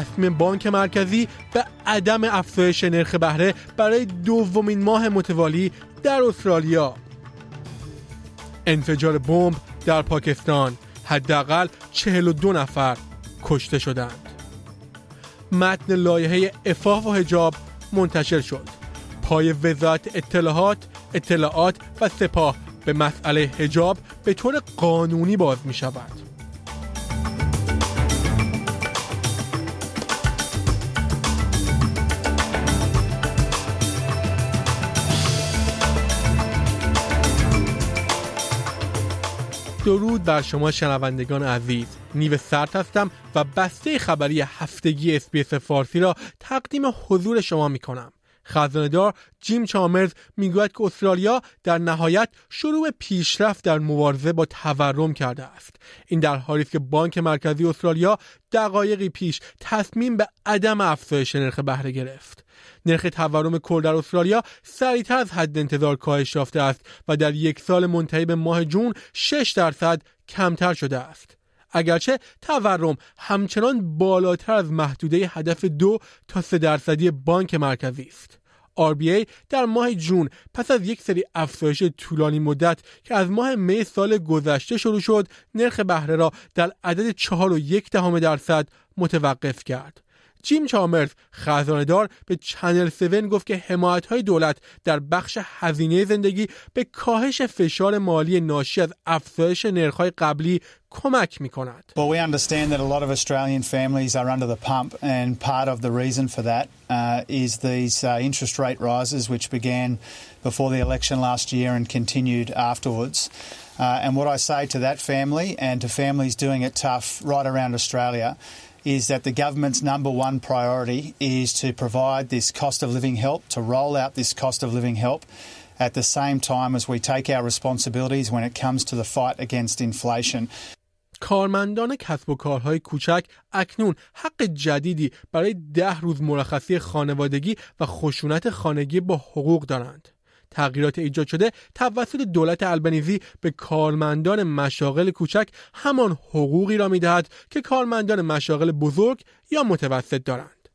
تصمیم بانک مرکزی به عدم افزایش نرخ بهره برای دومین ماه متوالی در استرالیا. انفجار بمب در پاکستان. حداقل 42 نفر کشته شدند. متن لایحه افاف و حجاب منتشر شد. پای وزارت اطلاعات اطلاعات و سپاه به مسئله حجاب به طور قانونی باز می شود درود بر شما شنوندگان عزیز. نیو صدر هستم و بسته خبری هفتگی اس‌بی‌اس فارسی را تقدیم حضور شما می کنم. خزاندار جیم چالمرز می‌گوید که استرالیا در نهایت شروع پیشرفت در مبارزه با تورم کرده است. این در حالی است که بانک مرکزی استرالیا دقایقی پیش تصمیم به عدم افزایش نرخ بهره گرفت. نرخ تورم کل در استرالیا سریعتر از حد انتظار کاهش یافته است و در یک سال منتهی به ماه جون 6 درصد کمتر شده است اگرچه تورم همچنان بالاتر از محدوده هدف دو تا سه درصدی بانک مرکزی است. RBA در ماه جون پس از یک سری افزایش طولانی مدت که از ماه می سال گذشته شروع شد نرخ بهره را در عدد چهار و یک دهم درصد متوقف کرد. جیم چامرز خزاندار به چنل 7 گفت که حمایت های دولت در بخش هزینه زندگی به کاهش فشار مالی ناشی از افزایش نرخ‌های قبلی کمک می کند. Well, we understand that a lot of Australian families are under the pump and part of the reason for that uh, is these uh, interest rate rises which began before the election last year and continued afterwards. Uh, and what I say to that family and to families doing it tough right around Australia is that the government's number one priority is to provide this cost of living help, to roll out this cost of living help at the same time as we take our responsibilities when it comes to the fight against inflation. کارمندان کسب و کارهای کوچک اکنون حق جدیدی برای ده روز مرخصی خانوادگی و خشونت خانگی با حقوق دارند. تغییرات ایجاد شده توسط دولت البنیزی به کارمندان مشاغل کوچک همان حقوقی را می‌دهد که کارمندان مشاغل بزرگ یا متوسط دارند.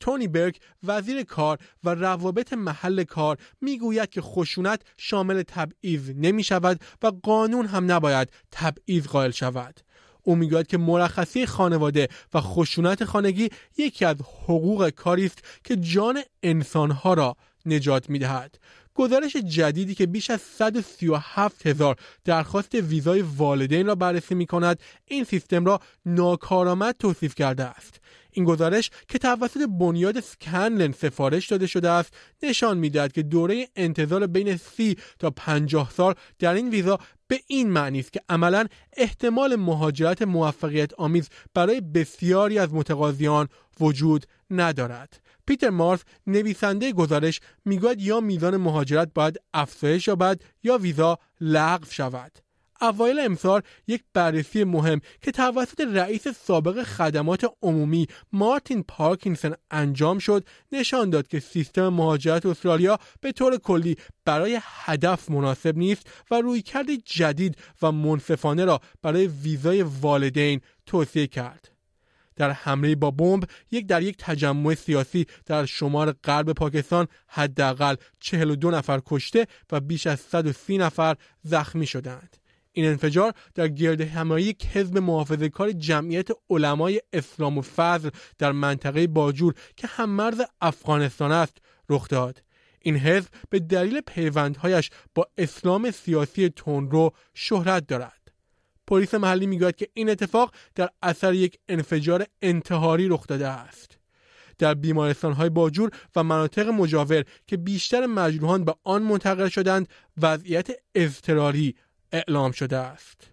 تونی برگ وزیر کار و روابط محل کار می‌گوید که خشونت شامل تبعیض نمی شود و قانون هم نباید تبعیض قائل شود. او می‌گوید که مرخصی خانواده و خشونت خانگی یکی از حقوق کاری است که جان انسانها را نجات می‌دهد گزارش جدیدی که بیش از 137 هزار درخواست ویزای والدین را بررسی می کند این سیستم را ناکارآمد توصیف کرده است. این گزارش که توسط بنیاد سکنلن سفارش داده شده است نشان می‌دهد که دوره انتظار بین 30 تا 50 سال در این ویزا به این معنی است که عملا احتمال مهاجرت موفقیت آمیز برای بسیاری از متقاضیان وجود ندارد. پیتر مارس نویسنده گزارش می‌گوید یا میزان مهاجرت باید افزایش یابد یا ویزا لغو شود اوایل امسال یک بررسی مهم که توسط رئیس سابق خدمات عمومی مارتین پارکینسون انجام شد نشان داد که سیستم مهاجرت استرالیا به طور کلی برای هدف مناسب نیست و رویکرد جدید و منصفانه را برای ویزای والدین توصیه کرد. در حمله با بمب یک در یک تجمع سیاسی در شمال غرب پاکستان حداقل 42 نفر کشته و بیش از 130 نفر زخمی شدند. این انفجار در گرد همایی حزب محافظه کار جمعیت علمای اسلام و فضل در منطقه باجور که هم مرز افغانستان است رخ داد. این حزب به دلیل پیوندهایش با اسلام سیاسی تندرو شهرت دارد. پلیس محلی می‌گوید که این اتفاق در اثر یک انفجار انتحاری رخ داده است. در بیمارستان های باجور و مناطق مجاور که بیشتر مجروحان به آن منتقل شدند وضعیت اضطراری اعلام شده است.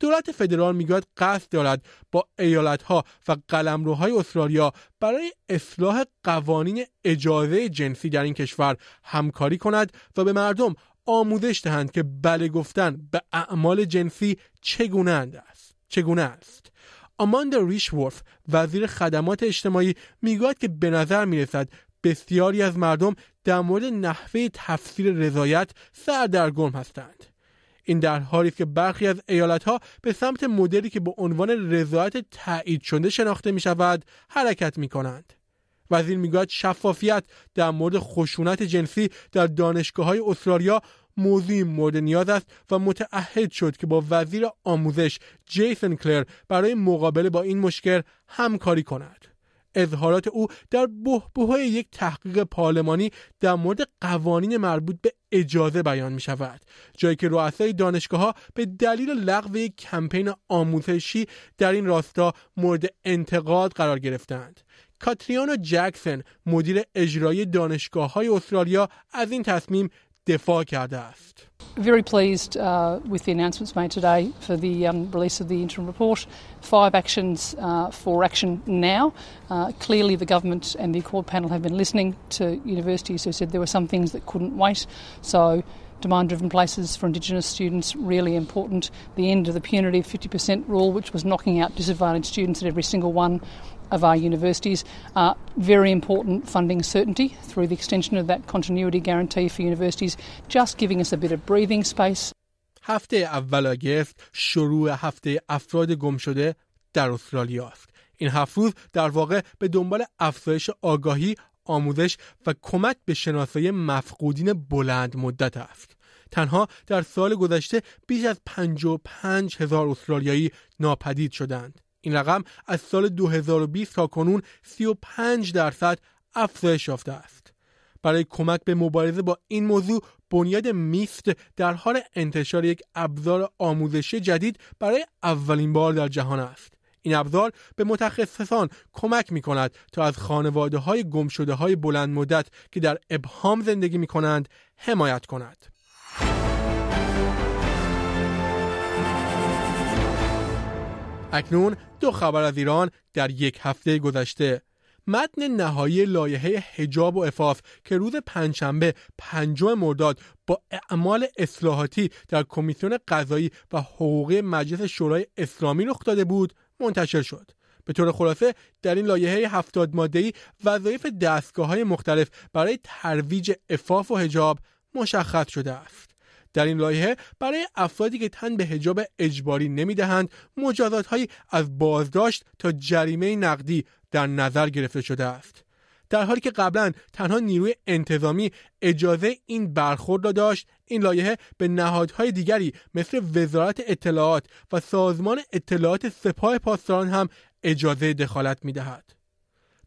دولت فدرال می‌گوید قصد دارد با ایالتها و قلمروهای استرالیا برای اصلاح قوانین اجازه جنسی در این کشور همکاری کند و به مردم آموزش دهند که بله گفتن به اعمال جنسی چگونه است چگونه است آماندا ریشورف وزیر خدمات اجتماعی می‌گوید که به نظر می‌رسد بسیاری از مردم در مورد نحوه تفسیر رضایت سردرگم هستند این در حالی که برخی از ها به سمت مدلی که به عنوان رضایت تایید شده شناخته می شود حرکت می کنند. وزیر می‌گوید شفافیت در مورد خشونت جنسی در دانشگاه های استرالیا موضوعی مورد نیاز است و متعهد شد که با وزیر آموزش جیسن کلر برای مقابله با این مشکل همکاری کند. اظهارات او در بحبوهای یک تحقیق پارلمانی در مورد قوانین مربوط به اجازه بیان می شود جایی که رؤسای دانشگاه ها به دلیل لغو یک کمپین آموزشی در این راستا مورد انتقاد قرار گرفتند کاتریانا جکسن مدیر اجرایی دانشگاه های استرالیا از این تصمیم دفاع کرده است. Very pleased uh, with the announcements made today for the um, release of the interim report. Five actions uh, for action now. Uh, clearly, the government and the Accord panel have been listening to universities who said there were some things that couldn't wait. So, demand driven places for Indigenous students, really important. The end of the punitive 50% rule, which was knocking out disadvantaged students at every single one of our universities. Uh, very important funding certainty through the extension of that continuity guarantee for universities, just giving us a bit of breathing space. هفته اول آگست شروع هفته افراد گم شده در استرالیا است. این هفت روز در واقع به دنبال افزایش آگاهی، آموزش و کمک به شناسایی مفقودین بلند مدت است. تنها در سال گذشته بیش از 55 هزار استرالیایی ناپدید شدند. این رقم از سال 2020 تا کنون 35 درصد افزایش یافته است. برای کمک به مبارزه با این موضوع بنیاد میست در حال انتشار یک ابزار آموزشی جدید برای اولین بار در جهان است. این ابزار به متخصصان کمک می کند تا از خانواده های گمشده های بلند مدت که در ابهام زندگی می کنند حمایت کند. اکنون دو خبر از ایران در یک هفته گذشته متن نهایی لایحه حجاب و افاف که روز پنجشنبه پنجم مرداد با اعمال اصلاحاتی در کمیسیون قضایی و حقوقی مجلس شورای اسلامی رخ داده بود منتشر شد. به طور خلاصه در این لایحه هفتاد ماده‌ای وظایف دستگاه های مختلف برای ترویج افاف و حجاب مشخص شده است. در این لایحه برای افرادی که تن به حجاب اجباری نمی‌دهند مجازات هایی از بازداشت تا جریمه نقدی در نظر گرفته شده است. در حالی که قبلا تنها نیروی انتظامی اجازه این برخورد را داشت این لایحه به نهادهای دیگری مثل وزارت اطلاعات و سازمان اطلاعات سپاه پاسداران هم اجازه دخالت می دهد.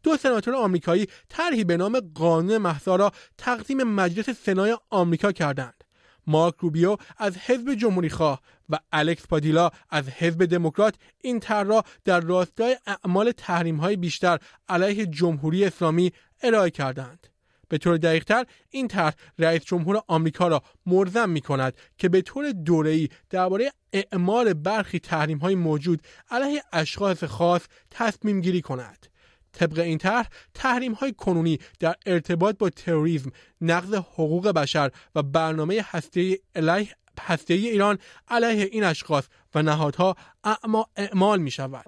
دو سناتور آمریکایی طرحی به نام قانون محضا را تقدیم مجلس سنای آمریکا کردند مارک روبیو از حزب جمهوری خواه و الکس پادیلا از حزب دموکرات این طرح را در راستای اعمال تحریم های بیشتر علیه جمهوری اسلامی ارائه کردند. به طور دقیقتر این طرح رئیس جمهور آمریکا را مرزم می کند که به طور دوره‌ای درباره اعمال برخی تحریم های موجود علیه اشخاص خاص تصمیم گیری کند. طبق این طرح تحریم های کنونی در ارتباط با تروریسم نقض حقوق بشر و برنامه هسته علیه هسته ایران علیه این اشخاص و نهادها اعمال می شود.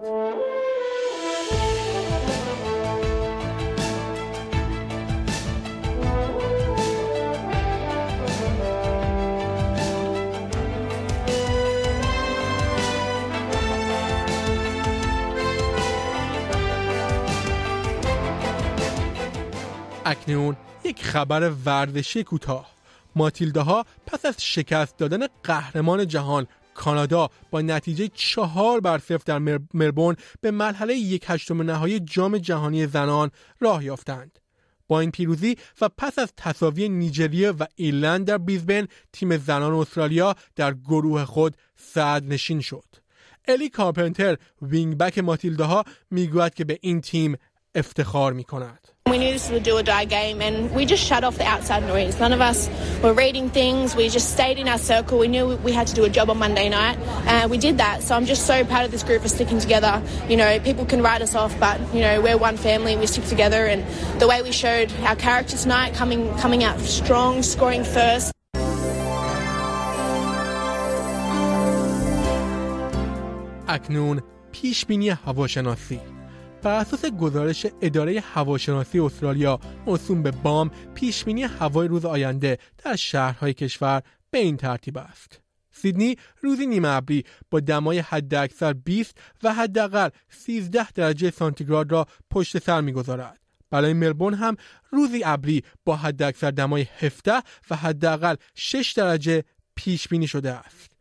اکنون یک خبر ورزشی کوتاه ماتیلده ها پس از شکست دادن قهرمان جهان کانادا با نتیجه چهار بر صفر در مربون به مرحله یک هشتم نهایی جام جهانی زنان راه یافتند. با این پیروزی و پس از تصاوی نیجریه و ایرلند در بیزبن تیم زنان استرالیا در گروه خود صد نشین شد. الی کارپنتر وینگ بک ماتیلده ها می‌گوید که به این تیم افتخار می کند. We knew this was a do or die game, and we just shut off the outside noise. None of us were reading things. We just stayed in our circle. We knew we had to do a job on Monday night, and we did that. So I'm just so proud of this group for sticking together. You know, people can write us off, but you know we're one family. We stick together, and the way we showed our character tonight, coming coming out strong, scoring first. اکنون پیش بینی هواشناسی بر اساس گزارش اداره هواشناسی استرالیا موسوم به بام پیشبینی هوای روز آینده در شهرهای کشور به این ترتیب است سیدنی روزی نیمه ابری با دمای حداکثر 20 و حداقل 13 درجه سانتیگراد را پشت سر می‌گذارد. برای ملبورن هم روزی ابری با حداکثر دمای 17 و حداقل 6 درجه پیش بینی شده است.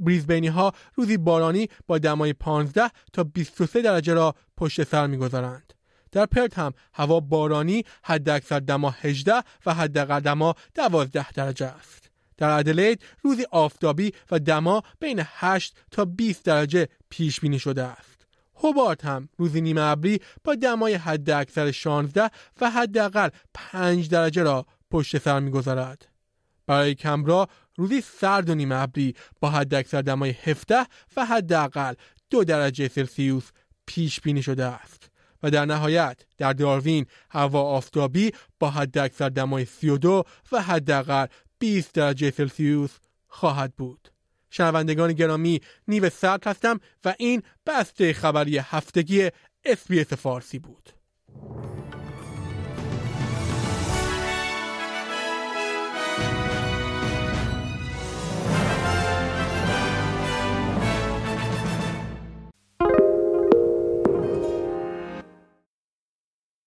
بریزبینی ها روزی بارانی با دمای 15 تا 23 درجه را پشت سر می‌گذارند. در پرت هم هوا بارانی حداکثر دما 18 و حداقل دما 12 درجه است. در ادلید روزی آفتابی و دما بین 8 تا 20 درجه پیش بینی شده است. هوبارت هم روزی نیمه ابری با دمای حداکثر 16 و حداقل 5 درجه را پشت سر می‌گذارد. برای کمبرا روزی سرد و نیمه ابری با حداکثر دمای 17 و حداقل 2 درجه سلسیوس پیش بینی شده است. و در نهایت در داروین هوا آفتابی با حداکثر دمای 32 و حداقل 20 درجه سلسیوس خواهد بود. شنوندگان گرامی نیو سرد هستم و این بسته خبری هفتگی اسپیس فارسی بود.